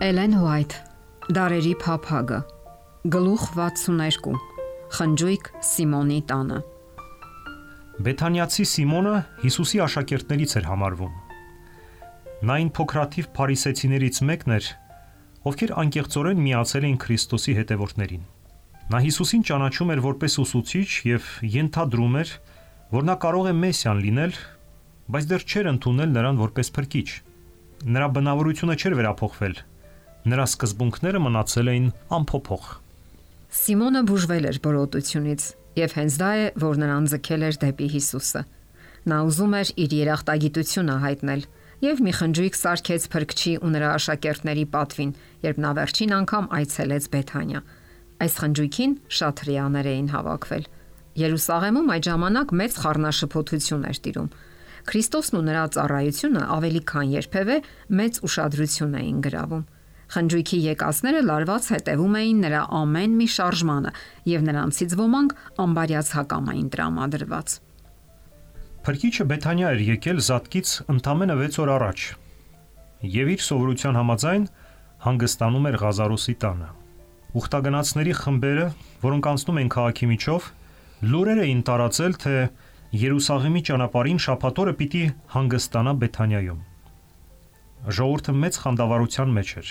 Էլեն Հուայթ Դարերի փափագը Գլուխ 62 Խնջույք Սիմոնի տանը Բեթանիացի Սիմոնը Հիսուսի աշակերտներից էր համարվում։ Նա այն փոքրաթիվ փարիսեցիներից մեկն էր, ովքեր անկեղծորեն միացել էին Քրիստոսի հետևորդներին։ Նա Հիսուսին ճանաչում էր որպես ուսուցիչ եւ ենթադրում էր, որ նա կարող է Մեսիան լինել, բայց դեռ չէր ընդունել նրան որպես փրկիչ։ Նրա բնավորությունը չէր վերափոխվել, Նրա սկզբունքները մնացել էին անփոփոխ։ Սիմոնը բուժվել էր բորոտությունից, եւ հենց դա է, որ նրան ձգել էր դեպի Հիսուսը։ Նա ուզում էր իր երախտագիտությունը հայտնել եւ մի խնջույք սարքեց Փրկչի ու նրա աշակերտների պատվին, երբ նա վերջին անգամ այցելեց Բեթանիա։ Այս խնջույքին շատ հрьяաներ էին հավաքվել։ Երուսաղեմում այդ ժամանակ մեծ խառնաշփոթություն էր տիրում։ Քրիստոսն ու նրա ծառայությունը ավելի քան երբևէ մեծ ուշադրություն էին գրավում։ Խնջույքի եկածները լարված հետևում էին նրա ամեն մի շարժմանը եւ նրանցից ոմանք ամբարյաց հակամային տրամադրված։ Փրկիչը Բեթանիա էր եկել Զատկից ընդամենը 6 օր առաջ եւ իր սովորության համաձայն հանգստանում էր Ղազարոսի տանը։ Ուխտագնացների խմբերը, որոնք անցնում են քաղաքի միջով, լուրեր էին տարածել, թե Երուսաղեմի ճանապարհին շաբաթօրը պիտի հանգստանա Բեթանիայում։ Ժողովուրդը մեծ խանդավառության մեջ էր։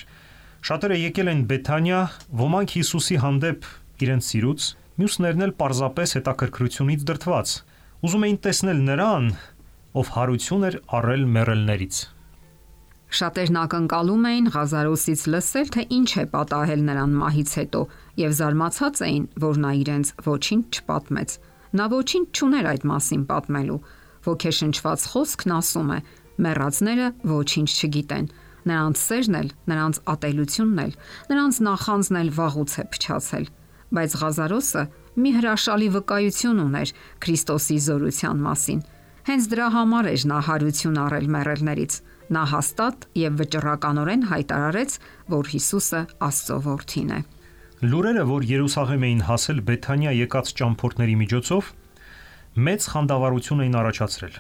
Շատերը եկել են Բեթանիա, ոմանք Հիսուսի հանդեպ իրենց սիրուց, մյուսներն էլ պարզապես հետաքրքրությունից դրթված։ Ուզում էին տեսնել նրան, ով հարություն էր առել մեռելներից։ Շատերն ակնկալում էին Ղազարոսից լսել, թե ինչ է պատահել նրան մահից հետո, եւ զարմացած էին, որ նա իրենց ոչինչ չպատմեց։ Նա ոչինչ չուներ այդ մասին պատմելու։ Ոգեշնչված խոսքն ասում է. մեռածները ոչինչ չգիտեն, Նրանց սերն էլ, նրանց ատելությունն էլ, նրանց նախանձն էլ վաղուց է փչացել։ Բայց Ղազարոսը մի հրաշալի վկայություն ուներ Քրիստոսի զորության մասին։ Հենց դրա համար էր նա հարություն առել մեռելներից։ Նա հաստատ եւ վճռականորեն հայտարարեց, որ Հիսուսը Աստծո որդին է։ Լուրերը, որ Երուսաղեմ էին հասել Բեթանիա եկած ճամփորդների միջոցով, մեծ խանդավառություն էին առաջացրել։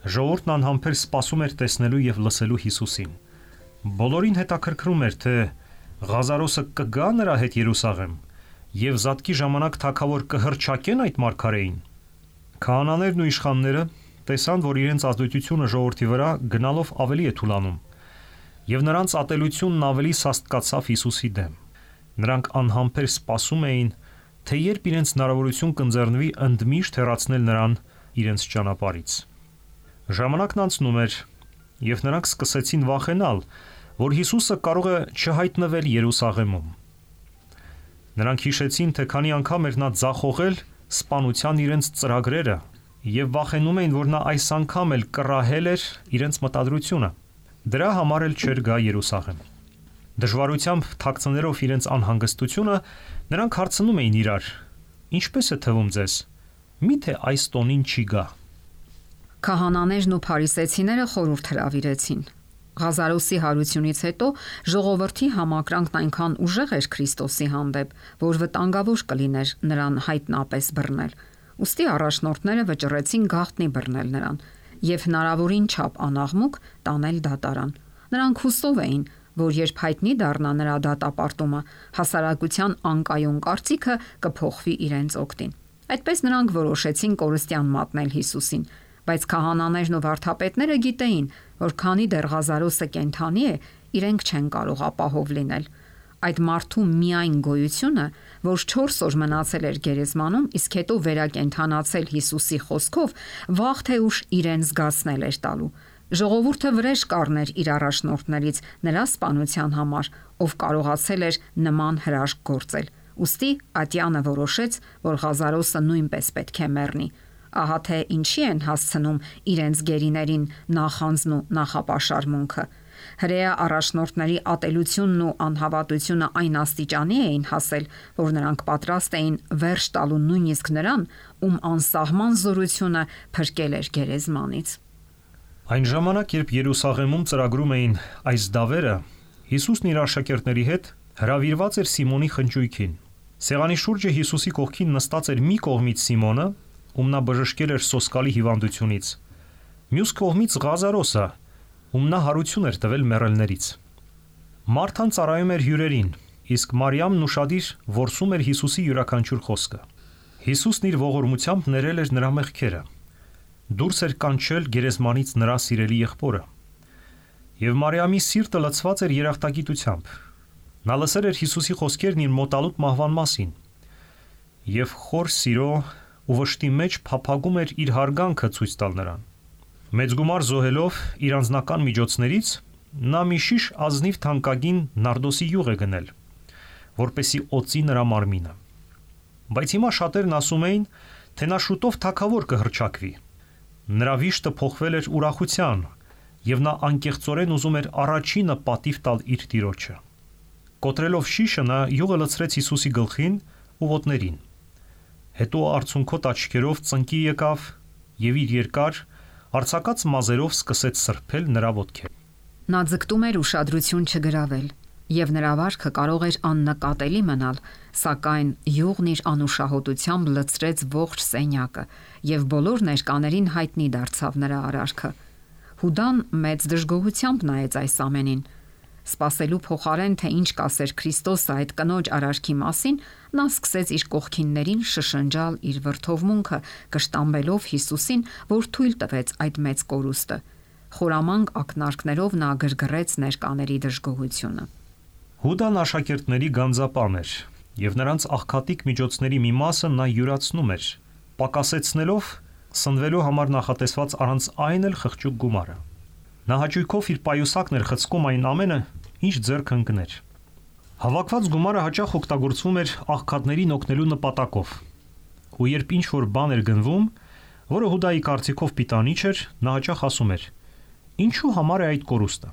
Ժողովուրդն անհամբեր սպասում էր տեսնելու եւ լսելու Հիսուսին։ Բոլորին հետաքրքրում էր, թե Ղազարոսը կգա նրա հետ Երուսաղեմ եւ զատկի ժամանակ թակավոր կհրճակեն այդ մարգարեին։ Քահանաներն ու իշխանները տեսան, որ իրենց ազդեցությունը ժողովրդի վրա գնալով ավելի է թուլանում, եւ նրանց ատելությունն ավելի սաստկացավ Հիսուսի դեմ։ Նրանք անհամբեր սպասում էին, թե երբ իրենց հնարավորություն կընձեռնվի ընդմիշտ հեռացնել նրան իրենց ճանապարից։ Ժամանակն անցնում էր, եւ նրանք սկսեցին վախենալ, որ Հիսուսը կարող է չհայտնվել Երուսաղեմում։ Նրանք հիշեցին, թե քանի անգամ էր նա ձախողել սպանության իրենց ծրագրերը եւ վախենում էին, որ նա այս անգամ էլ կռահել էր իրենց մտադրությունը։ Դրա համար էլ չէր գա Երուսաղեմ։ Դժվարությամբ թաքցներով իրենց անհանգստությունը նրանք հարցնում էին իրար. Ինչպես է թվում ձեզ։ Միթե այս տոնին չի գա։ Քահանաներն ու փարիսեցիները խորհուրդ հրավիրեցին։ Ղազարոսի հարությունից հետո ժողովրդի համակրանքն այնքան ուժեղ էր Քրիստոսի հանդեպ, որ վտանգավոր կլիներ նրան հայտնապես բռնել։ Ոստի առաջնորդները վճռեցին գաղտնի բռնել նրան եւ հնարավորին չափ անաղմուկ տանել դատարան։ Նրանք հուսով էին, որ երբ հայտնի դառնա նրա դատապարտումը, հասարակության անկայուն կարծիքը կփոխվի իրենց օգտին։ Այդպես նրանք որոշեցին կորստյան մատնել Հիսուսին, բայց քահանաներն ու վարդապետները գիտեին, որ քանի դեռ Ղազարոսը կենթանի է, իրենք չեն կարող ապահով լինել։ Այդ մարդու միայն գոյությունը, որ 4 օր մնացել էր գերեզմանում, իսկ հետո վերակենթանացել Հիսուսի խոսքով, վաղ թե ուշ իրեն զգացնել էր տալու։ Ժողովուրդը վրեժ կառներ իր առաջնորդներից նրա սպանության համար, ով կարողացել էր նման հրաշք գործել։ Ոստի Ատյանը որոշեց, որ Ղազարոսը նույնպես պետք է մեռնի ահա թե ինչի են հասցնում իրենց գերիներին նախանձն ու նախապաշարմունքը։ Հրեա առաջնորդների ատելությունն ու անհավատությունը այն աստիճանի էին հասել, որ նրանք պատրաստ էին վերջ տալու նույնիսկ նրան, ում անսահման զորությունը փրկել էր գերեզմանից։ Այն ժամանակ, երբ Երուսաղեմում ծրագրում էին այս դավերը, Հիսուսն իր աշակերտների հետ հրավիրված էր Սիմոնի խնճույքին։ Սեղանի շուրջը Հիսուսի կողքին նստած էր մի կողմից Սիմոնը, ում նա բժշկել էր սոսկալի հիվանդությունից։ Մյուս կողմից Ղազարոսը, ում նա հարություն էր տվել մեռելներից։ Մարթան ծառայում էր հյուրերին, իսկ Մարիամն ուրشادիր ворսում էր Հիսուսի յուրաքանչյուր խոսքը։ Հիսուսն իր ողորմությամբ ներել էր նրա մեղքերը։ Դուրս էր կանչել գերեզմանից նրա սիրելի եղբորը։ Եվ Մարիամի սիրտը լցված էր երախտագիտությամբ։ Նա լսել էր Հիսուսի խոսքերն իր մոտալուտ մահվան մասին։ Եվ խոր սիրո ու վշտի մեջ փափագում էր իր հարգանքը ցույց տալ նրան։ Մեծ գումար զոհելով իր անձնական միջոցներից նա մի շիշ ազնիվ թանկագին նարդոսի յուղ է գնել, որպեսի օծի նրա մարմինը։ Բայց հիմա շատերն ասում էին, թե նա շուտով թակավոր կհրճակվի։ Նրա վիշտը փոխվել էր ուրախության, եւ նա անկեղծորեն ուզում էր առաջինը պատիվ տալ իր տիրոջը։ Կոտրելով շիշը նա յուղը լցրեց Հիսուսի գլխին ու ոտներին հետո արցունքոտ աչքերով ծնկի եկավ եւ իր երկար արցակած մազերով սկսեց սրբել նրա ոտքերը։ Նա ձգտում էր ուշադրություն չգրավել եւ նրա վարքը կարող էր աննկատելի մնալ, սակայն յուղն իր անուշահոտությամբ լցրեց ողջ սենյակը եւ բոլոր ներկաներին հայտնի դարձավ նրա արարքը։ Հուդան մեծ դժգոհությամբ նայեց այս ամենին։ Սպասելու փոխարեն թե ինչ կասեր Քրիստոսը այդ կնոջ արարքի մասին, նա սկսեց իր կողքիններին շշնջալ իր վրթովմունքը, կշտամբելով Հիսուսին, որ թույլ տվեց այդ մեծ կորուստը։ Խորամանկ ակնարկներով նա գրգռեց ներկաների դժգոհությունը։ Հուդան աշակերտների գանձապան էր, եւ նրանց աղքատիկ միջոցների մի մասը նա յուրացնում էր, պակասեցնելով սնվելու համար նախատեսված առանց այն էլ խղճուկ գումարը։ Նա հաճույքով իր պայուսակն էր խցկում այն ամենը, ինչ ձեռք ընկներ։ Հավաքված գումարը հաճախ օգտագործվում էր աղքատներին օգնելու նպատակով։ Ու երբ ինչ որ բան էր գնվում, որը Հուդայի կարծիքով պիտանիչ էր, նա հաճախ ասում էր. Ինչու համար է այդ կորուստը։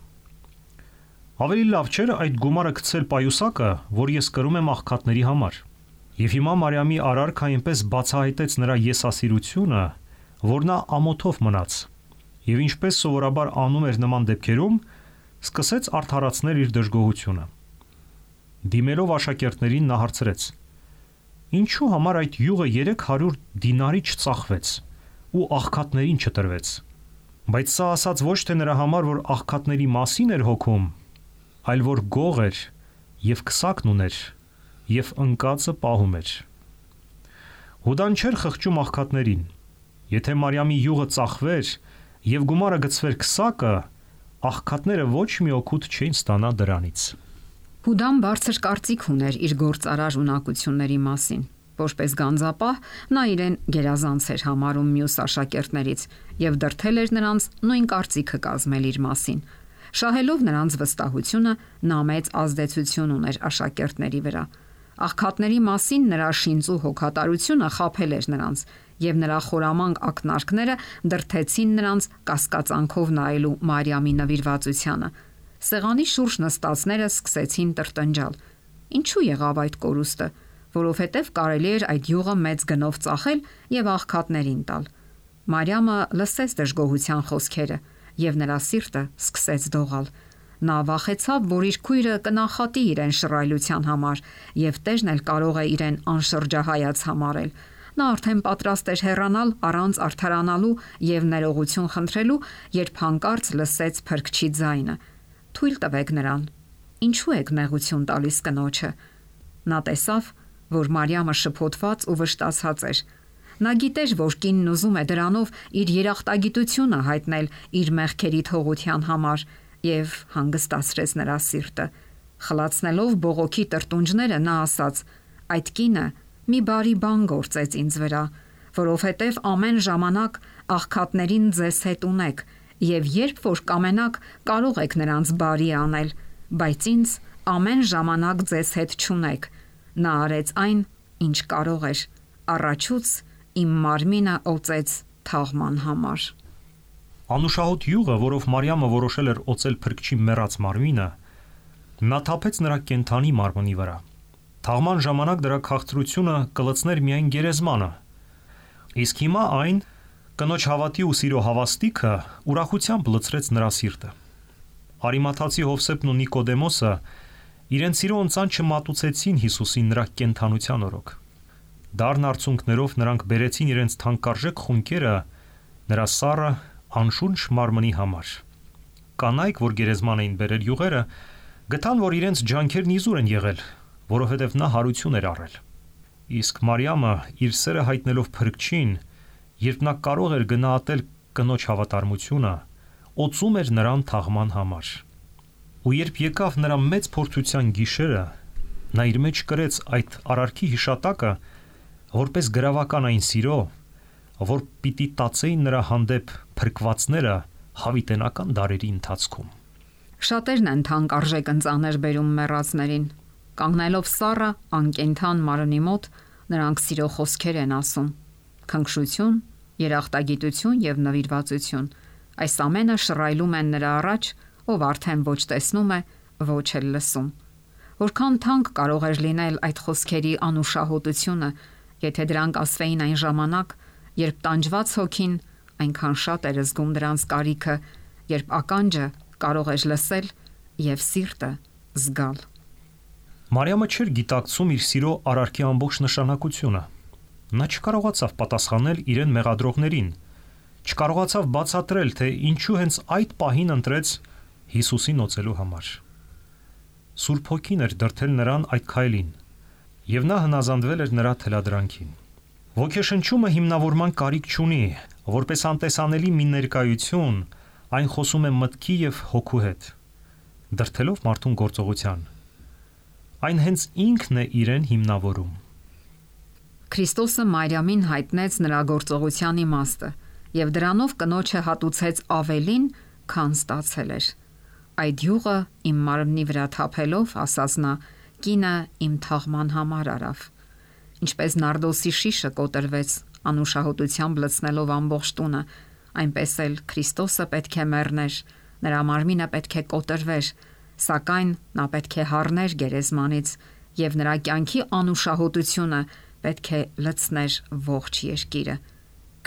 Ավելի լավ չէր այդ գումարը գցել պայուսակը, որ ես կրում եմ աղքատների համար։ Եվ հիմա Մարիամի արարքը այնպես բացահայտեց նրա եսասիրությունը, որ նա ամոթով մնաց եւ ինչպես սովորաբար անում էր նման դեպքերում, սկսեց արդարացնել իր դժգոհությունը։ Դիմելով աշակերտներին նա հարցրեց. Ինչու համար այդ յուղը 300 դինարի չծախվեց ու աղքատներին չտրվեց։ Բայց սա ասած ոչ թե նրա համար, որ աղքատների մասին էր հոգում, այլ որ գող էր եւ քսակն ուներ եւ ընկածը պահում էր։ Հուդան չէր խղճում աղքատներին։ Եթե Մարիամի յուղը ծախվեր, եւ գումարը գծվեր քսակը, աղքատները ոչ մի օգուտ չէին ստանա դրանից։ Հուդան բարձր կարծիք ուներ իր գործարար ունակությունների մասին։ Որպես գանձապահ նա իրեն գերազանց էր համարում մյուս աշակերտներից եւ դրթել էր նրանց նույն կարծիքը կազմել իր մասին։ Շահելով նրանց վստահությունը, նա մեծ ազդեցություն ուներ աշակերտների վրա։ Աղքատների մասին նրա շինծու հոգատարությունը խაფել էր նրանց եւ նրա խորամանկ ակնարկները դրթեցին նրանց կասկածանքով նայելու Մարիամի նվիրվածությանը։ Սեղանի շուրջ նստածները սկսեցին տրտնջալ։ Ինչու եղավ այդ կորուստը, որովհետև կարելի էր այդ յուղը մեծ գնով ծախել եւ աղքատներին տալ։ Մարիամը լսեց դժգոհության խոսքերը եւ նրա սիրտը սկսեց դողալ։ Նա վախեցավ, որ իր քույրը կնախատի իրեն շռայլության համար եւ տերն էլ կարող է իրեն անշրջահայաց համարել։ Նա արդեն պատրաստ էր հեռանալ առանց արթարանալու եւ ներողություն խնդրելու, երբ հանկարծ լսեց փրկչի ձայնը. Թույլ տվեք նրան։ Ինչու եք նեղություն տալիս կնոջը։ Նա տեսավ, որ Մարիամը շփոթված ու վշտացած էր։ Նա գիտեր, որ կինն ուզում է դրանով իր երախտագիտությունը հայտնել իր մեղքերի թողության համար եւ հանգստացրեց նրա սիրտը։ Խլացնելով բողոքի տրտունջները նա ասաց. Այդ կինը մի բարի բան գործեց ինձ վրա, որովհետև ամեն ժամանակ աղքատներին ձեզ հետ ունեք եւ երբ որ կամենակ կարող եք նրանց բարի անել, բայց ինձ ամեն ժամանակ ձեզ հետ չունեք։ Նա արեց այն, ինչ կարող էր։ Առաջուց իմ մարմինը օծեց թաղման համար։ Անուշահոտ յուղը, որով Մարիամը որոշել էր օծել փրկչի մեռած մարմինը, նա թափեց նրա կենթանի մարմնի վրա։ Թաղման ժամանակ դրա քաղցրությունը կլցներ միայն գերեզմանը։ Իսկ հիմա այն կնոջ հավատի ու սիրո հավաստիքը ուրախությամբ լցրեց նրա սիրտը։ Արիմաթացի Հովսեփն ու Նիկոդեմոսը իրենց սիրո ընծան չմատուցեցին Հիսուսին նրա կենթանության օրոք։ Դառն արցունքներով նրանք բերեցին իրենց թանկարժեք խունկերը նրա սառը անշունչ մարմնի համար։ Կանայք, որ գերեզման էին բերել յուղերը, Գտան, որ իրենց ջանքերն իզուր են եղել, որովհետև նա հարություն էր առել։ Իսկ Մարիամը իր սերը հայտնելով փրկչին, երբ նա կարող էր գնահատել կնոջ հավատարմությունը, օծում էր նրան թաղման համար։ Ու երբ եկավ նրա մեծ փորձության գիշերը, նա իր մեջ կրեց այդ արարքի հիշատակը, որպես գրավական այն սիրո, որ պիտի տածեին նրա հանդեպ փրկվածները հավիտենական դարերի ընթացքում։ Շատերն են թանկ արժեք ընծաներ բերում մեռածներին։ Կանգնելով սառը անկենթան մարմնի մոտ, նրանք սիրո խոսքեր են ասում։ Քնքշություն, երախտագիտություն եւ նվիրվածություն։ Այս ամենը շռայլում են նրա առաջ, ով արդեն ոչ տեսնում է, ոչ էլ լսում։ Որքան թանկ կարող էր լինել այդ խոսքերի անուշահոտությունը, եթե դրանք ասվեին այն ժամանակ, երբ տանջված հոգին այնքան շատ էր զգում դրանց կարիքը, երբ ականջը կարող էր լսել եւ սիրտը զգալ։ Մարիամը չէր գիտակցում իր սիրո արարքի ամբողջ նշանակությունը։ Նա չկարողացավ պատասխանել իրեն մեղադրողներին, չկարողացավ բացատրել, թե ինչու հենց այդ պահին ընտրեց Հիսուսին օծելու համար։ Սուրբ Հոգին էր դրթել նրան այդ քայլին, եւ նա հնազանդվել էր նրա թելադրանքին։ Ոգեշնչումը հիմնավորման կարիք չունի, որպես անտեսանելի մի ներկայություն, այն խոսում է մտքի եւ հոգու հետ, դրթելով մարդուն գործողության։ Այն հենց ինքն է իրեն հիմնավորում։ Քրիստոսը Մարիամին հայտնեց նրա գործողության իմաստը եւ դրանով կնոջը հատուցեց ավելին, քան ստացել էր։ Այդ յուղը իմ մարմնի վրա թափելով, ասաց նա, կինը իմ թաղման համար արավ։ Ինչպես նարդոսի շիշը կոտրվեց, անուշահոտությամբ լցնելով ամբողջ տունը, այնպես էլ Քրիստոսը պետք է մեռներ, նրա մարմինը պետք է կոտրվեր, սակայն նա պետք է հառներ գերեզմանից եւ նրա կյանքի անուշահոտությունը պետք է լցներ ողջ երկիրը։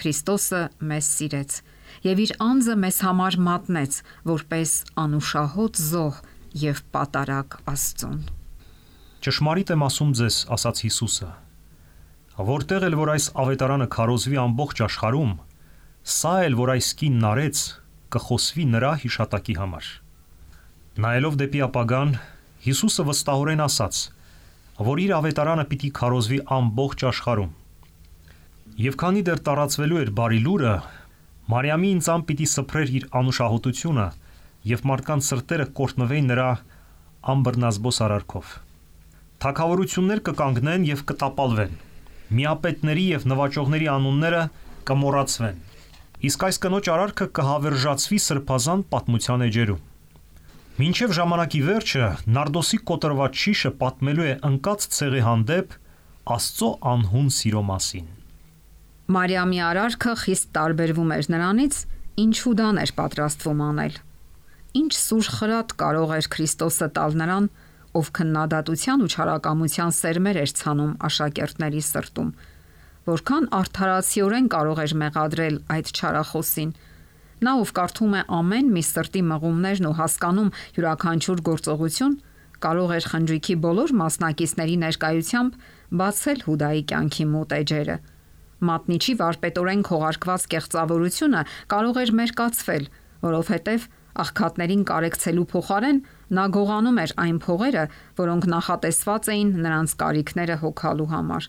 Քրիստոսը մեզ սիրեց եւ իր անձը մեզ համար մատնեց որպես անուշահոտ զոհ եւ պատարակ Աստծուն։ Ճշմարիտ եմ ասում ձեզ, ասաց Հիսուսը, որտեղ էլ որ այս ավետարանը քարոզվի ամբողջ աշխարհում, սա էլ որ այս կինն արեց, կխոսվի նրա հիշատակի համար։ Նայելով դեպի ապագան, Հիսուսը վստահորեն ասաց, որ իր ավետարանը պիտի քարոզվի ամբողջ աշխարհում։ Եվ քանի դեռ տարածվելու էր բարի լուրը, Մարիամի ինձան պիտի սփռեր իր անուշահոտությունը եւ մարդկանց սրտերը կորտնվեին նրա ամբռնազբոս արարքով։ Թակավորություններ կկանգնեն եւ կտապալվեն։ Միապետների եւ նվաճողների անունները կմոռացվեն։ Իսկ այս կնոջ արարքը կհավերժացվի սրբազան պատմության էջերում։ Մինչև ժամանակի վերջը Նարդոսի կոտրված շիշը պատմելու է ընկած ցեղի հանդեպ Աստծո անհուն սիրո մասին։ Մարիամի արարքը խիստ տարբերվում էր նրանից, ինչ Հուդան էր պատրաստվում անել։ Ինչ սուր խրատ կարող էր Քրիստոսը տալ նրան, ով քննադատության ու չարակամության սերմեր էր ցանում աշակերտների սրտում։ Որքան արդարացիորեն կարող էր մեղադրել այդ չարախոսին, Նա ով կարդում է ամեն մի սրտի մղումներն ու հասկանում յուրաքանչյուր գործողություն, կարող էր խնջույքի բոլոր մասնակիցների ներկայությամբ բացել Հուդայի կյանքի մոտ էջերը։ Մատնիչի վարպետորեն քողարկված կեղծավորությունը կարող էր մերկացվել, որովհետև աղքատներին կարեկցելու փոխարեն նա գողանում էր այն փողերը, որոնք նախատեսված էին նրանց կարիքները հոգալու համար։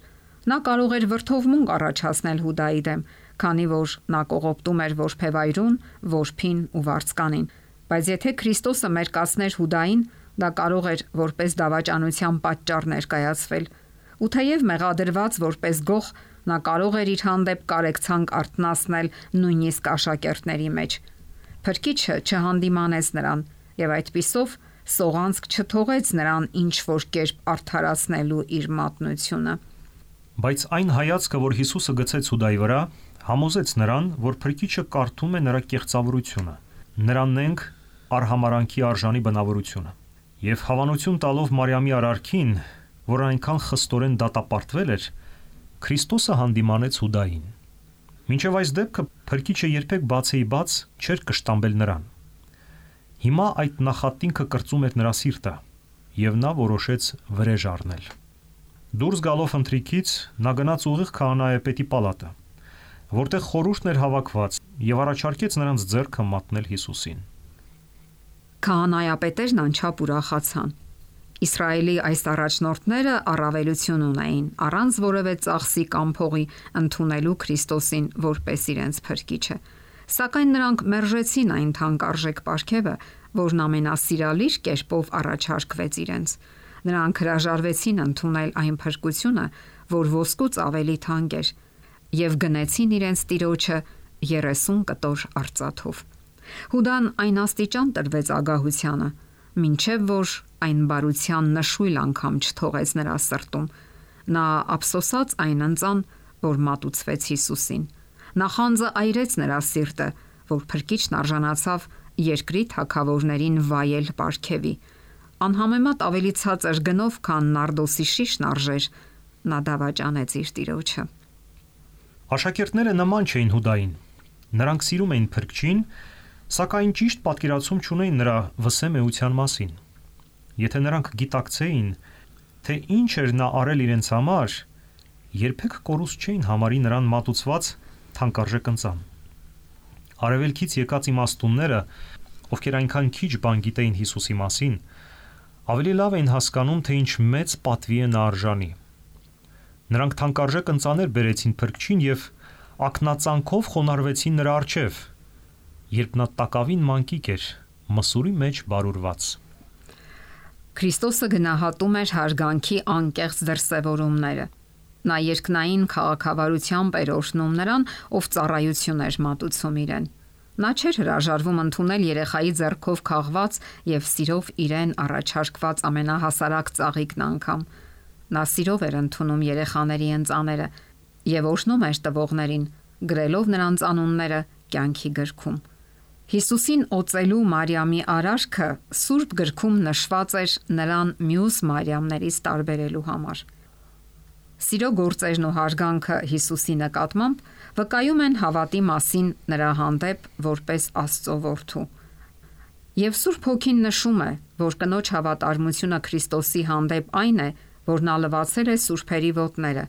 Նա կարող էր վրթովմունք առաջացնել Հուդայի դեմ, քանի որ նա կողոպտում էր որփեվայրուն, որփին ու վարձկանին։ Բայց եթե Քրիստոսը մերկացներ Հուդային, դա կարող էր որպես դավաճանության պատճառ ներկայացվել։ Ու թեև մեղադրված որպես գող, նա կարող էր իր հանդեպ կարեկցանք արտնասնել նույնիսկ աշակերտների մեջ։ Փրկիչը չհանդիմանեց նրան եւ այդпիսով սողանցք չթողեց նրան ինչ որ կերպ արդարացնելու իր մատնությունը։ Բայց այն հայացքը, որ Հիսուսը գցեց Հուդայի վրա, Համոզեց նրան, որ Փրկիչը կարդում է նրա կեղծավորությունը, նրաննենք արհամարանքի արժանի բնավորությունը։ Եվ հավանություն տալով Մարիամի արարքին, որ այնքան խստորեն դատապարտվել էր, Քրիստոսը հանդիմանեց Հուդային։ Մինչև այս դեպքը Փրկիչը երբեք բացեի բաց չէր կշտամբել նրան։ Հիմա այդ նախատինքը կրծում էր նրա սիրտը, եւ նա որոշեց վրեժ առնել։ Դուրս գալով ընթրիքից նա գնաց ուղիղ քահանայապետի պալատը որտեղ խորհուրդն էր հավաքված եւ առաջարկեց նրանց ձեռքը մատնել Հիսուսին։ Քահանայապետերն անչափ ուրախացան։ Իսրայելի այս առաջնորդները առավելություն ունեին առանց որևէ ծախսի կամ փողի ընդունելու Քրիստոսին որպես իրենց փրկիչը։ Սակայն նրանք մերժեցին այն թանկարժեք ապարքևը, որն ամենասիրալիր կերպով առաջարկվեց իրենց։ Նրանք հրաժարվեցին ընդունել այն փրկությունը, որ ոսկուց ավելի թանկ էր, եւ գնեցին իրենց տիրոջը 30 կտոր արծաթով։ Հուդան այն աստիճան տրվեց ագահությանը, ինչև որ այն բարության նշույլ անգամ չթողեց նրա սրտում։ Նա ափսոսած այն ընծան, որ մատուցվեց Հիսուսին։ Նախանձը այրեց նրա սիրտը, որ փրկիչն արժանացավ երկրի թակավորներին վայել ապարքեվի։ Անհամեմատ ավելի ցածր գնով, քան նարդոսի շիշն արժեր, նա դավաճանեց իր տիրոջը։ Աշակերտները նման չէին Հուդային։ Նրանք սիրում էին փրկչին, սակայն ճիշտ պատկերացում չունեին նրա վսեմ էության մասին։ Եթե նրանք գիտակցեին, թե ինչ էր նա արել իրենց համար, երբեք կորուս չէին համարի նրան մատուցված թանկարժեք ընծան։ Արևելքից եկած իմաստունները, ովքեր այնքան քիչ բան գիտեին Հիսուսի մասին, ավելի լավ էին հասկանում, թե ինչ մեծ պատվի է նա արժանի։ Նրանք թանկարժեք ընծաներ բերեցին փրկչին եւ ակնածանքով խոնարհվեցին նրա առջև, երբ նա տակավին մանկիկ էր, մսուրի մեջ բարուրված։ Քրիստոսը գնահատում էր հարգանքի անկեղծ դրսևորումները։ Նա երկնային քաղաքավարությամբ էր օրհնում նրան, ով ծառայություն էր մատուցում իրեն։ Նա չէր հրաժարվում ընդունել երեխայի ձեռքով քաղված եւ սիրով իրեն առաջարկված ամենահասարակ ծաղիկն անգամ։ Նա սիրով էր ընդունում երեխաների ընծաները եւ օրհնում էր տվողներին, գրելով նրանց անունները կյանքի գրքում։ Հիսուսին օծելու Մարիամի արարքը Սուրբ գրքում նշված էր նրան մյուս Մարիամներից տարբերելու համար։ Սիրո գործերն ու հարգանքը Հիսուսի նկատմամբ վկայում են հավատի մասին նրա հանդեպ որպես Աստծո որդու։ Եվ Սուրբ Հոգին նշում է, որ կնոջ հավատարմությունը Քրիստոսի հանդեպ այն է, որ նա լվացել է սուրբերի ոտները,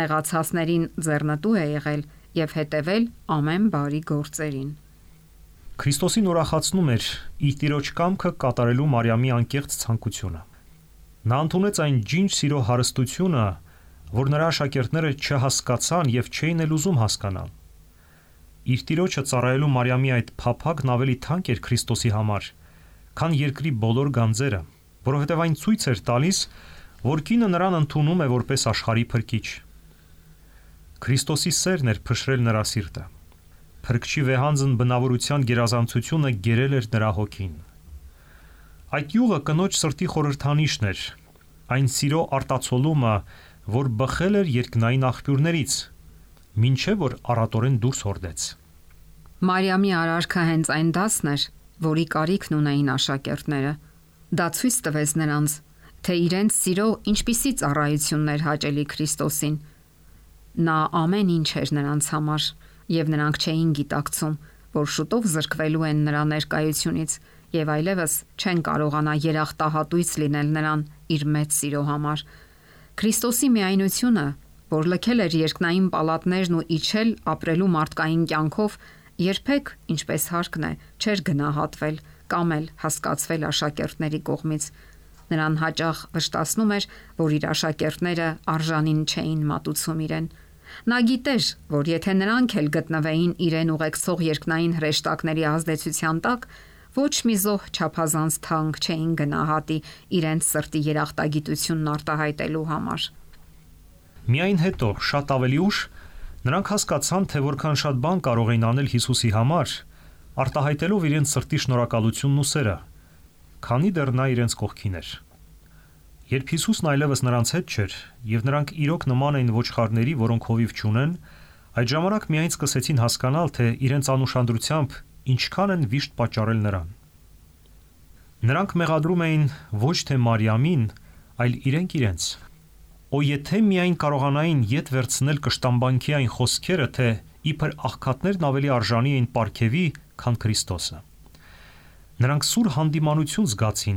նեղացածներին ձեռնտու է եղել եւ հետևել ամեն բարի գործերին։ Քրիստոսին ուրախացնում էր իր տիրոջ կամքը կատարելու Մարիամի անկեղծ ցանկությունը։ Նա ընդունեց այն ջինջ սիրո հարստությունը, որ նրա աշակերտները չհասկացան եւ չէին էլ ուզում հասկանալ։ Իր տիրոջը ծառայելու Մարիամի այդ փափագն ավելի թանկ էր Քրիստոսի համար, քան երկրի բոլոր գանձերը, որովհետև այն ցույց էր տալիս, որ կինը նրան ընդունում է որպես աշխարհի փրկիչ։ Քրիստոսի սերն էր փշրել նրա սիրտը Փրկչի վեհանձն բնավորության գերազանցությունը գերել էր նրա հոգին։ Այդ յուղը կնոջ սրտի խորհրդանիշն էր, այն սիրո արտացոլումը, որ բխել էր երկնային աղբյուրներից, ինչե որ առատորեն դուրս հորդեց։ Մարիամի արարքը հենց այն դասն էր, որի կարիքն ունեին աշակերտները։ Դա ցույց տվեց նրանց, թե իրենց սիրո ինչպիսի ծառայություններ հաճելի Քրիստոսին։ Նա ամեն ինչ էր նրանց համար եւ նրանք չէին գիտակցում, որ շուտով զրկվելու են նրա ներկայությունից եւ այլևս չեն կարողանա երախտահատույց լինել նրան իր մեծ սիրո համար։ Քրիստոսի միայնությունը, որ լքել էր երկնային պալատներն ու իջել ապրելու մարդկային կյանքով, երբեք, ինչպես հարկն է, չէր գնահատվել կամ էլ հասկացվել աշակերտների կողմից։ Նրան հաճախ վշտացնում էր, որ իր աշակերտները արժանին չէին մատուցում իրեն։ Նա գիտեր, որ եթե նրանք էլ գտնվեին իրեն ուղեկցող երկնային հրեշտակների ազդեցության տակ, ոչ մի զոհ չափազանց թանկ չէին գնահատի իրենց սրտի երախտագիտությունն արտահայտելու համար։ Միայն հետո, շատ ավելի ուշ, նրանք հասկացան, թե որքան շատ բան կարող էին անել Հիսուսի համար, արտահայտելով իրենց սրտի շնորհակալությունն ու սերը, քանի դեռ նա իրենց կողքին էր։ Երբ Հիսուսն այլևս նրանց հետ չէր, եւ նրանք իրոք նման էին ոչխարների, որոնք հովիվ չունեն, այդ ժամանակ միայն սկսեցին հասկանալ, թե իրենց անուշադրությամբ ինչքան են վիշտ պատճառել նրան։ Նրանք մեղադրում էին ոչ թե Մարիամին, այլ իրենք իրենց։ Օ եթե միայն կարողանային յետ վերցնել կշտամբանքի այն խոսքերը, թե իբր աղքատներն ավելի արժանի էին Պարքևի, քան Քրիստոսը։ Նրանք սուր հանդիմանություն զգացին,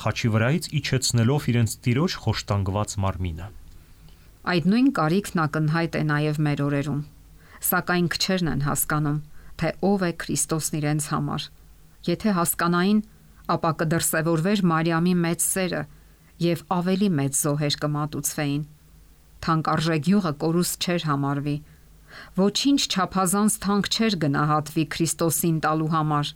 խաչի վրայից իջեցնելով իրենց տիրոջ խոշտանգված մարմինը։ Այդ նույն կարիքն ակնհայտ է նաև մեր օրերում։ Սակայն քչերն են հասկանում, թե ով է Քրիստոսն իրենց համար։ Եթե հասկանային, ապա կդրսևորվեր Մարիամի մեծ սերը եւ ավելի մեծ զոհեր կմատուցվեին։ Թանկարժեք յուղը կորուստ չէր համարվի։ Ոչինչ չափազանց թանկ չէր գնահատվի Քրիստոսին տալու համար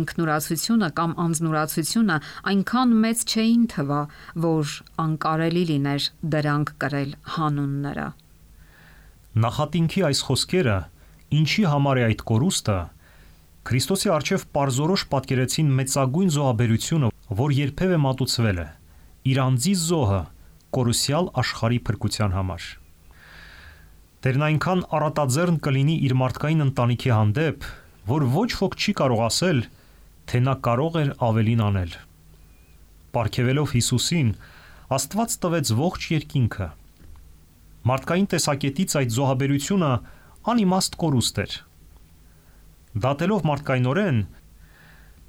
ինքնուրացությունը կամ անznուրացությունը այնքան մեծ չէին թվա, որ անկարելի լիներ դրանք կրել հանուն նրա։ Նախատինքի այս խոսքերը ինչի համար է այդ կորուստը Քրիստոսի արչև པարզորոշ պատկերեցին մեծագույն զոհաբերությունը, որ երբևէ մատուցվել է։ Իր անձի զոհը կորուսյալ աշխարհի փրկության համար։ Տերն այնքան առատաձեռն կլինի իր մարդկային ընտանիքի հանդեպ, որ ոչ ոք չի կարող ասել, թե նա կարող էր ավելին անել։ Պարքևելով Հիսուսին, Աստված տվեց ողջ երկինքը։ Մարդկային տեսակետից այդ զոհաբերությունը անիմաստ կորուստ էր։ Դատելով մարդկայնորեն,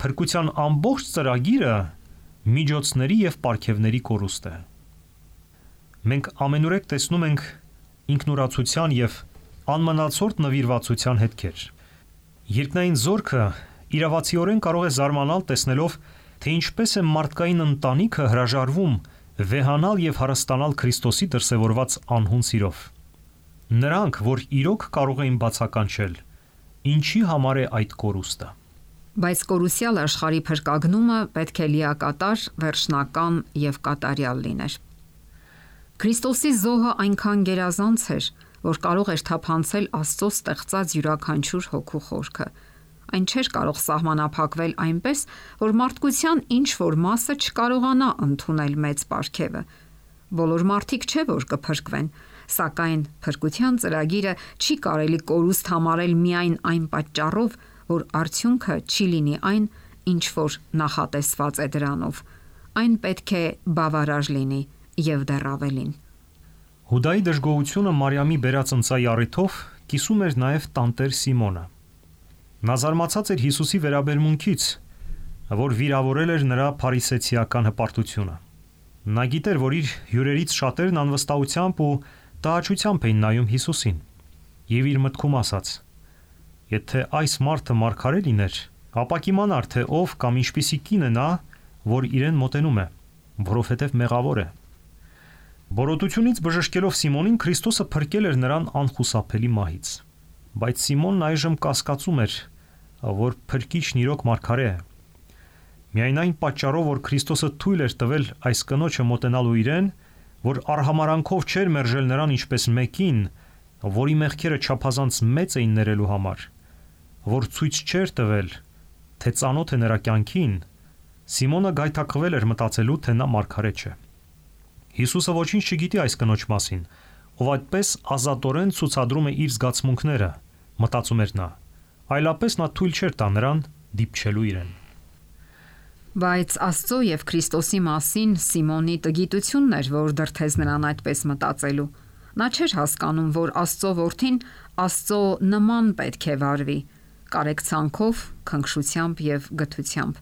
փրկության ամբողջ ծրագիրը միջոցների եւ պարգևների կորուստ է։ Մենք ամենուրեք տեսնում ենք ինքնուրացության եւ անմնացորդ նվիրվածության հետքեր։ Երկնային զորքը իրավացիորեն կարող է զարմանալ տեսնելով, թե ինչպես է մարդկային ընտանիքը հրաժարվում վեհանալ եւ հարստանալ Քրիստոսի դրսեւորված անհուն սիրով։ Նրանք, որ իրոք կարող էին բացականչել, ինչի համար է այդ կորուստը։ Բայց կորուսյալ աշխարհի փրկագնումը պետք է լիակատար, վերջնական եւ կատարյալ լիներ։ Քրիստոսի զոհը այնքան գերազանց էր, որ կարող էր թափանցել Աստծո ստեղծած յուրաքանչյուր հոգու խորքը, այն չէր կարող սահմանափակվել այնպես, որ մարդկության ինչ որ մասը չկարողանա ընդունել մեծ պարգևը։ Բոլոր մարդիկ չէ որ կփրկվեն, սակայն փրկության ծրագիրը չի կարելի կորուստ համարել միայն այն պատճառով, որ արդյունքը չի լինի այն, ինչ որ նախատեսված է դրանով։ Այն պետք է բավարար լինի եւ դեռ ավելին։ Հուդայի դժգոհությունը Մարիամի բերած ընծայի առիթով կիսում էր նաև տանտեր Սիմոնը։ Նա զարմացած էր Հիսուսի վերաբերմունքից, որ վիրավորել էր նրա փարիսեցիական հպարտությունը։ Նա գիտեր, որ իր հյուրերից շատերն անվստահությամբ ու տհաճությամբ էին նայում Հիսուսին։ Եվ իր մտքում ասաց. Եթե այս մարդը մարգարե լիներ, ապա կիմանար թե ով կամ ինչպիսի կին է նա, որ իրեն մոտենում է, որովհետև մեղավոր է։ Բորոտությունից բժշկելով Սիմոնին Քրիստոսը փրկել էր նրան անխուսափելի մահից։ Բայց Սիմոնն այժմ կասկածում էր, որ փրկիչն իրոք մարգարե է։ Միայն այն պատճառով, որ Քրիստոսը թույլ էր տվել այս կնոջը մոտենալու իրեն, որ արհամարանքով չէր մերժել նրան ինչպես մեկին, որի մեղքերը չափազանց մեծ էին ներելու համար, որ ցույց չէր տվել, թե ծանոթ է նրա կյանքին, Սիմոնը գայթակղվել էր մտածելու, թե նա մարգարե չէ։ Հիսուսը ոչինչ չգիտի այս կնոջ մասին, ով այդպես ազատորեն ցուցադրում է իր զգացմունքները, մտածում էր նա այլապես նա թույլ չէր տա նրան դիպչելու իրեն։ Բայց Աստծո եւ Քրիստոսի մասին Սիմոնի տգիտությունն էր, որ դրթեց նրան այդպես մտածելու։ Նա չէր հասկանում, որ Աստծո որդին Աստծո նման պետք է վարվի՝ կարեկցանքով, քնքշությամբ եւ գթությամբ։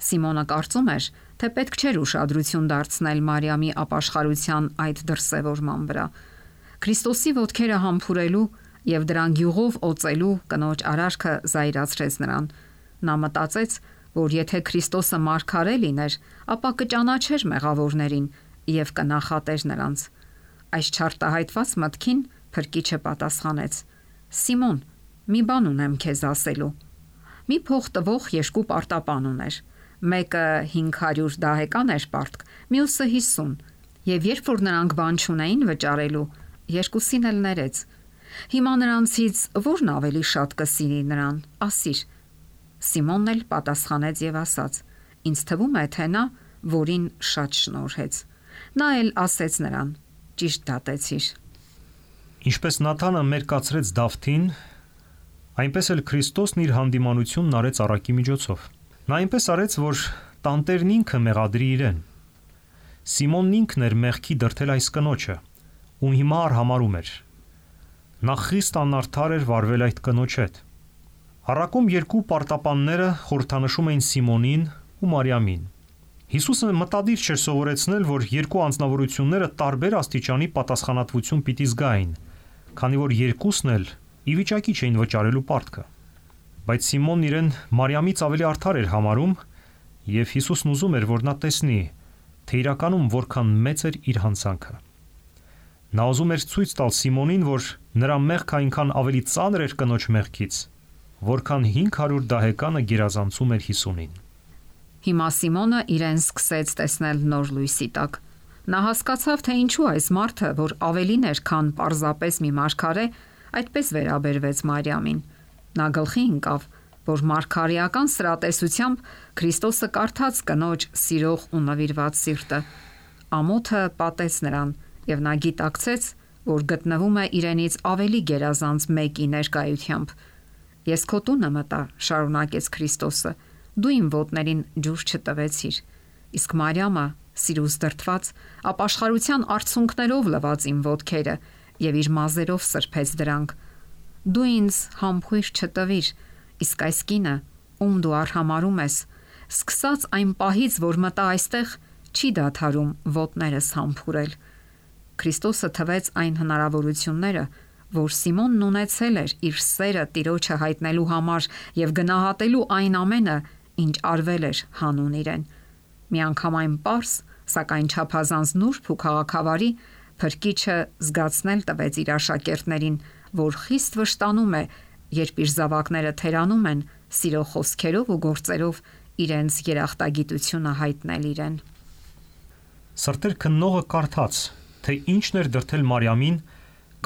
Սիմոնը կարծում էր, թե պետք չէր ուշադրություն դարձնել Մարիամի ապաշխարության այդ դրսևորման վրա։ Քրիստոսի ոտքերը համբուրելու եւ դրան գյուղով օծելու կնոջ արարքը զայրացրեց նրան։ Նա մտածեց, որ եթե Քրիստոսը մարգարե լիներ, ապա կճանաչեր մեղավորներին եւ կնախատեր նրանց։ Այս չարտահայտված մտքին Փրկիչը պատասխանեց. Սիմոն, մի բան ունեմ քեզ ասելու։ Մի փող տվող երկու պարտապան ուներ։ Մեկը 500 դահեկան էր պարտք, մյուսը 50։ Եվ երբ որ նրանք բան չունեին վճարելու, երկուսին էլ ներեց։ Հիմա նրանցից ո՞րն ավելի շատ կսիրի նրան, ասիր։ Սիմոնն էլ պատասխանեց եւ ասաց. Ինձ թվում է, թե նա, որին շատ շնորհեց։ Նա էլ ասեց նրան. Ճիշտ դատեցիր։ Ինչպես Նաթանը մերկացրեց Դավթին, այնպես էլ Քրիստոսն իր հանդիմանությունն արեց առակի միջոցով։ Նա այնպես արեց, որ տանտերն ինքը մեղադրի իրեն։ Սիմոնն ինքն էր մեղքի դրթել այս կնոջը, ում հիմա արհամարում էր։ Նա խիստ անարդար էր վարվել այդ կնոջ հետ։ Հարակում երկու պարտապանները խորհրդանշում էին Սիմոնին ու Մարիամին։ Հիսուսը մտադիր չէր սովորեցնել, որ երկու անձնավորությունները տարբեր աստիճանի պատասխանատվություն պիտի զգային, քանի որ երկուսն էլ ի վիճակի չէին վճարելու պարտքը։ Բայց Սիմոնն իրեն Մարիամից ավելի արդար էր համարում եւ Հիսուսն ուզում էր, որ նա տեսնի, թե իրականում որքան մեծ էր իր հանցանքը։ Նա ուզում էր ցույց տալ Սիմոնին, որ նրա մեղքը այնքան ավելի ծանր էր կնոջ մեղքից, որքան 500 դահեկանը գերազանցում էր 50-ին։ Հիմա Սիմոնը իրեն սկսեց տեսնել նոր լույսի տակ։ Նա հասկացավ, թե ինչու այս մարդը, որ ավելին էր, քան պարզապես մի մարգարե, այդպես վերաբերվեց Մարիամին։ Նա գլխի ընկավ, որ մարգարեական սրատեսությամբ Քրիստոսը կարդաց կնոջ սիրող ու նվիրված սիրտը։ Ամոթը պատեց նրան, եւ նա գիտակցեց, որ գտնվում է իրենից ավելի գերազանց մեկի ներկայությամբ։ Ես քո տունը մտա, շարունակեց Քրիստոսը։ Դու իմ ոտներին ջուր չտվեցիր։ Իսկ Մարիամը, սիրուց դրթված, ապաշխարության արցունքներով լված իմ ոտքերը եւ իր մազերով սրբեց դրանք։ Դու ինձ համբույր չտվիր, իսկ այս կինը, ում դու արհամարում ես, սկսած այն պահից, որ մտա այստեղ, չի դադարում ոտներս համբուրել։ Քրիստոսը թվեց այն հնարավորությունները, որ Սիմոնն ունեցել էր իր սերը Տիրոջը հայտնելու համար եւ գնահատելու այն ամենը, ինչ արվել էր հանուն իրեն։ Միանգամայն པարս, սակայն չափազանց նուրբ ու քաղաքավարի Փրկիչը զգացնել տվեց իր աշակերտներին, որ խիստ վշտանում է, երբ իր զավակները թերանում են սիրո խոսքերով ու գործերով իրենց երախտագիտությունը հայտնել իրեն։ Սրտեր քննողը կարդաց, թե ինչն էր դրթել Մարիամին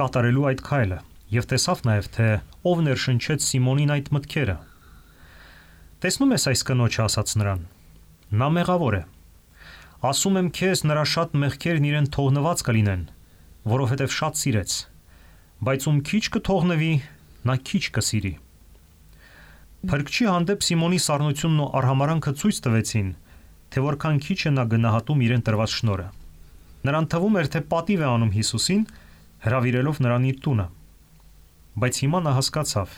կատարելու այդ քայլը, եւ տեսավ նաեւ թե ով ներշնչեց Սիմոնին այդ մտքերը։ Տեսնում ես այս կնոջը ասաց նրան։ Նա մեղավոր է Ասում եմ քեզ, նրա շատ մեղքերն իրեն թողնված կլինեն, որովհետև շատ սիրեց։ Բայց ում քիչ կթողնվի, նա քիչ կսիրի։ Փրկչի հանդեպ Սիմոնի սառնությունն ու արհամարանքը ցույց տվեցին, թե որքան քիչ է նա գնահատում իրեն տրված շնորը։ Նրան թվում էր, թե պատիվ է անում Հիսուսին, հravirելով նրան իր տունը։ Բայց հիմա նա հասկացավ,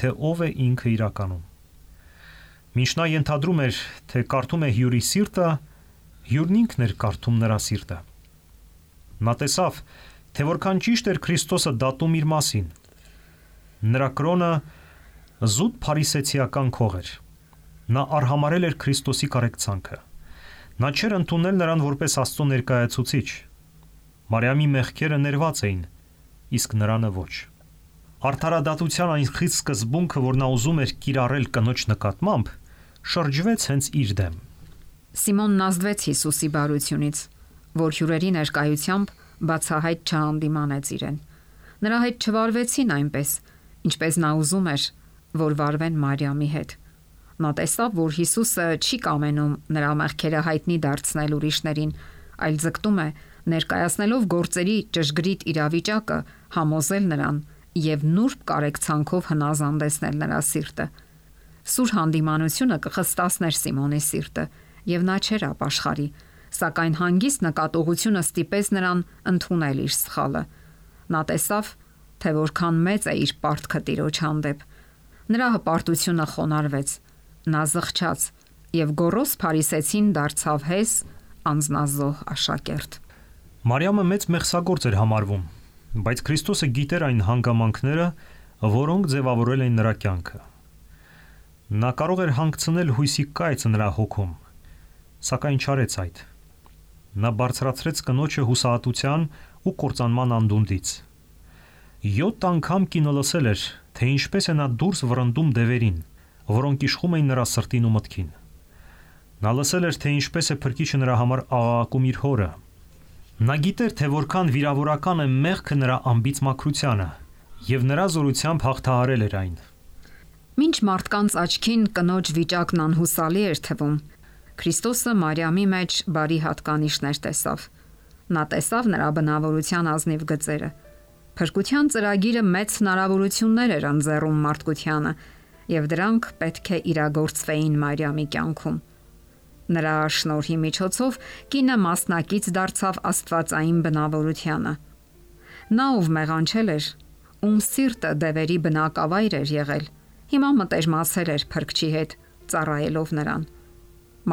թե ով է ինքը իրականում։ Մինչ նա ենթադրում էր, թե կարդում է հյուրի սիրտը, Հյուրն ինքն էր կարդում նրա սիրտը։ Նա տեսավ, թե որքան ճիշտ էր Քրիստոսը դատում իր մասին։ Նրա կրոնը զուտ փարիսեցիական քող էր։ Նա արհամարել էր Քրիստոսի կարեկցանքը։ Նա չէր ընդունել նրան որպես Աստծո ներկայացուցիչ։ Մարիամի մեղքերը ներված էին, իսկ նրանը ոչ։ Արթարադատության այն խիստ սկզբունքը, որ նա ուզում էր կիրառել կնոջ նկատմամբ, շրջվեց հենց իր դեմ։ Սիմոնն ազդվեց Հիսուսի բարությունից, որ հյուրերի ներկայությամբ բացահայտ չհանդիմանեց իրեն։ Նրա հետ չվարվեցին այնպես, ինչպես նա ուզում էր, որ վարվեն Մարիամի հետ։ Նա տեսավ, որ Հիսուսը չի կամենում նրա մեղքերը հայտնի դարձնել ուրիշներին, այլ ձգտում է ներկայացնելով գործերի ճշգրիտ իրավիճակը համոզել նրան եւ նուրբ կարեկցանքով հնազանդեցնել նրա սիրտը։ Սուր հանդիմանությունը կխստացներ Սիմոնի սիրտը եւ նա չէր ապաշխարի, սակայն հանգիստ նկատողությունը ստիպեց նրան ընդունել իր սխալը։ Նա տեսավ, թե որքան մեծ է իր պարտքը տիրոջ հանդեպ։ Նրա հպարտությունը խոնարհվեց։ Նա զղջաց եւ գորոս Փարիսեցին դարձավ հես անznազող աշակերտ։ Մարիամը մեծ մեղսագործ էր համարվում, բայց Քրիստոսը գիտեր այն հանգամանքները, որոնք ձևավորել էին նրա կյանքը։ Նա կարող էր հանգցնել հույսի կայծը նրա հոգում, սակայն չարեց այդ։ Նա բարձրացրեց կնոջը հուսահատության ու կործանման անդունդից։ 7 անգամ կինը լսել էր, թե ինչպես է նա դուրս վրընդում դևերին, որոնք իշխում էին նրա սրտին ու մտքին։ Նա լսել էր, թե ինչպես է փրկիչը նրա համար աղաղակում իր հորը։ Նա գիտեր, թե որքան վիրավորական է մեղքը նրա ամբից մաքրությանը, եւ նրա զորությամբ հաղթահարել էր այն։ Մինչ մարդկանց աչքին կնոջ վիճակն անհուսալի էր թվում, Քրիստոսը Մարիամի մեջ բարի հատկանիշներ տեսավ։ Նա տեսավ նրա բնավորության ազնիվ գծերը։ Փրկության ծրագիրը մեծ հնարավորություններ էր ընձեռում մարդկությանը, եւ դրանք պետք է իրագործվեին Մարիամի կյանքում։ Նրա շնորհի միջոցով կինը մասնակից դարձավ Աստվածային բնավորությանը։ Նա ով մեղանչել էր, ում սիրտը դևերի բնակավայր էր եղել, հիմա մտերմացել էր Փրկչի հետ, ծառայելով նրան։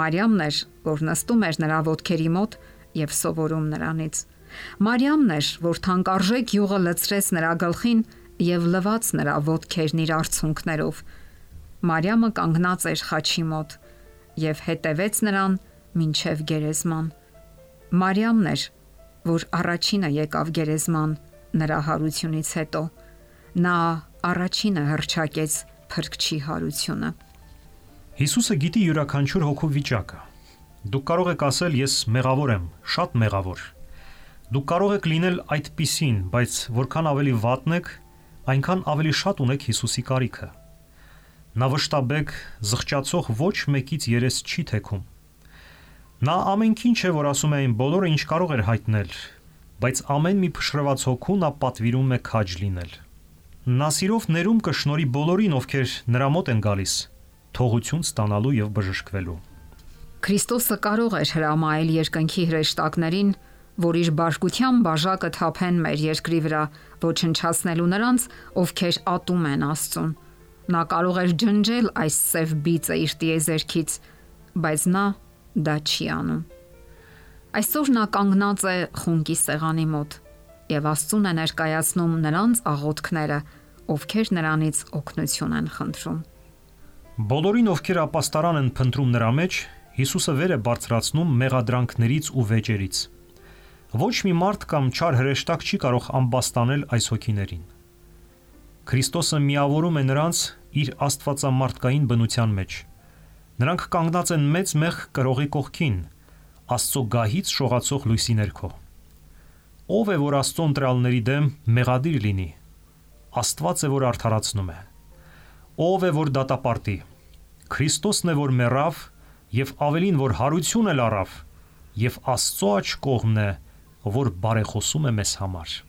Մարիամն էր, որ նստում էր նրա ոտքերի մոտ եւ սովորում նրանից։ Մարիամն էր, որ թանկարժեք յուղը լցրեց նրա գլխին եւ լվաց նրա ոտքերն իր արցունքներով։ Մարիամը կանգնած էր խաչի մոտ եւ հետևեց նրան մինչև գերեզման։ Մարիամն էր, որ առաջինը եկավ գերեզման նրա հարությունից հետո։ Նա առաջինը հրճակեց փրկչի հարությունը։ Հիսուսը գիտի յուրաքանչյուր հոգու վիճակը։ Դուք կարող եք ասել ես մեղավոր եմ, շատ մեղավոր։ Դուք կարող եք լինել այդպիսին, բայց որքան ավելի վատն եք, այնքան ավելի շատ ունեք Հիսուսի կարիքը։ Նա վշտաբեկ, զղջացող ոչ մեկից երես չի թեքում։ Նա ամենքին չէ, որ ասում է այն բոլորը, ինչ կարող էր հայտնել, բայց ամեն մի փշրված հոգու նա պատվիրում է քաջ լինել։ Նա սիրով ներում կշնորի բոլորին, ովքեր նրա մոտ են գալիս, թողություն ստանալու եւ բժշկվելու։ Քրիստոսը կարող էր հրամայել երկնքի հրեշտակներին, որ իր բաշխության բաժակը թափեն մեր երկրի վրա, ոչնչացնելու նրանց, ովքեր ատում են Աստծուն։ Նա կարող էր ջնջել այս սև բիծը իր տիեզերքից, բայց նա դա չի անում։ Այսօր նա կանգնած է խունկի սեղանի մոտ եւ Աստծուն է ներկայացնում նրանց աղոթքները, ովքեր նրանից օգնություն են խնդրում։ Բոլորին, ովքեր ապաստարան են փնտրում նրա մեջ, Հիսուսը վեր է բարձրացնում մեղադրանքներից ու վեճերից։ Ոչ մի մարդ կամ չար հրեշտակ չի կարող ամբաստանել այս հոգիներին։ Քրիստոսը միավորում է նրանց իր աստվածամարտկային բնության մեջ։ Նրանք կանգնած են մեծ մեղ կրողի կողքին, Աստծո գահից շողացող լույսի ներքո։ Ով է որ Աստծո ընտրալների դեմ մեղադիր լինի։ Աստված է որ արդարացնում է։ Ով է որ դատապարտի։ Քրիստոսն է որ մեռավ եւ ավելին որ հարություն էլ առավ եւ Աստծո աչ կողմն է, որ բարեխոսում է մեզ համար։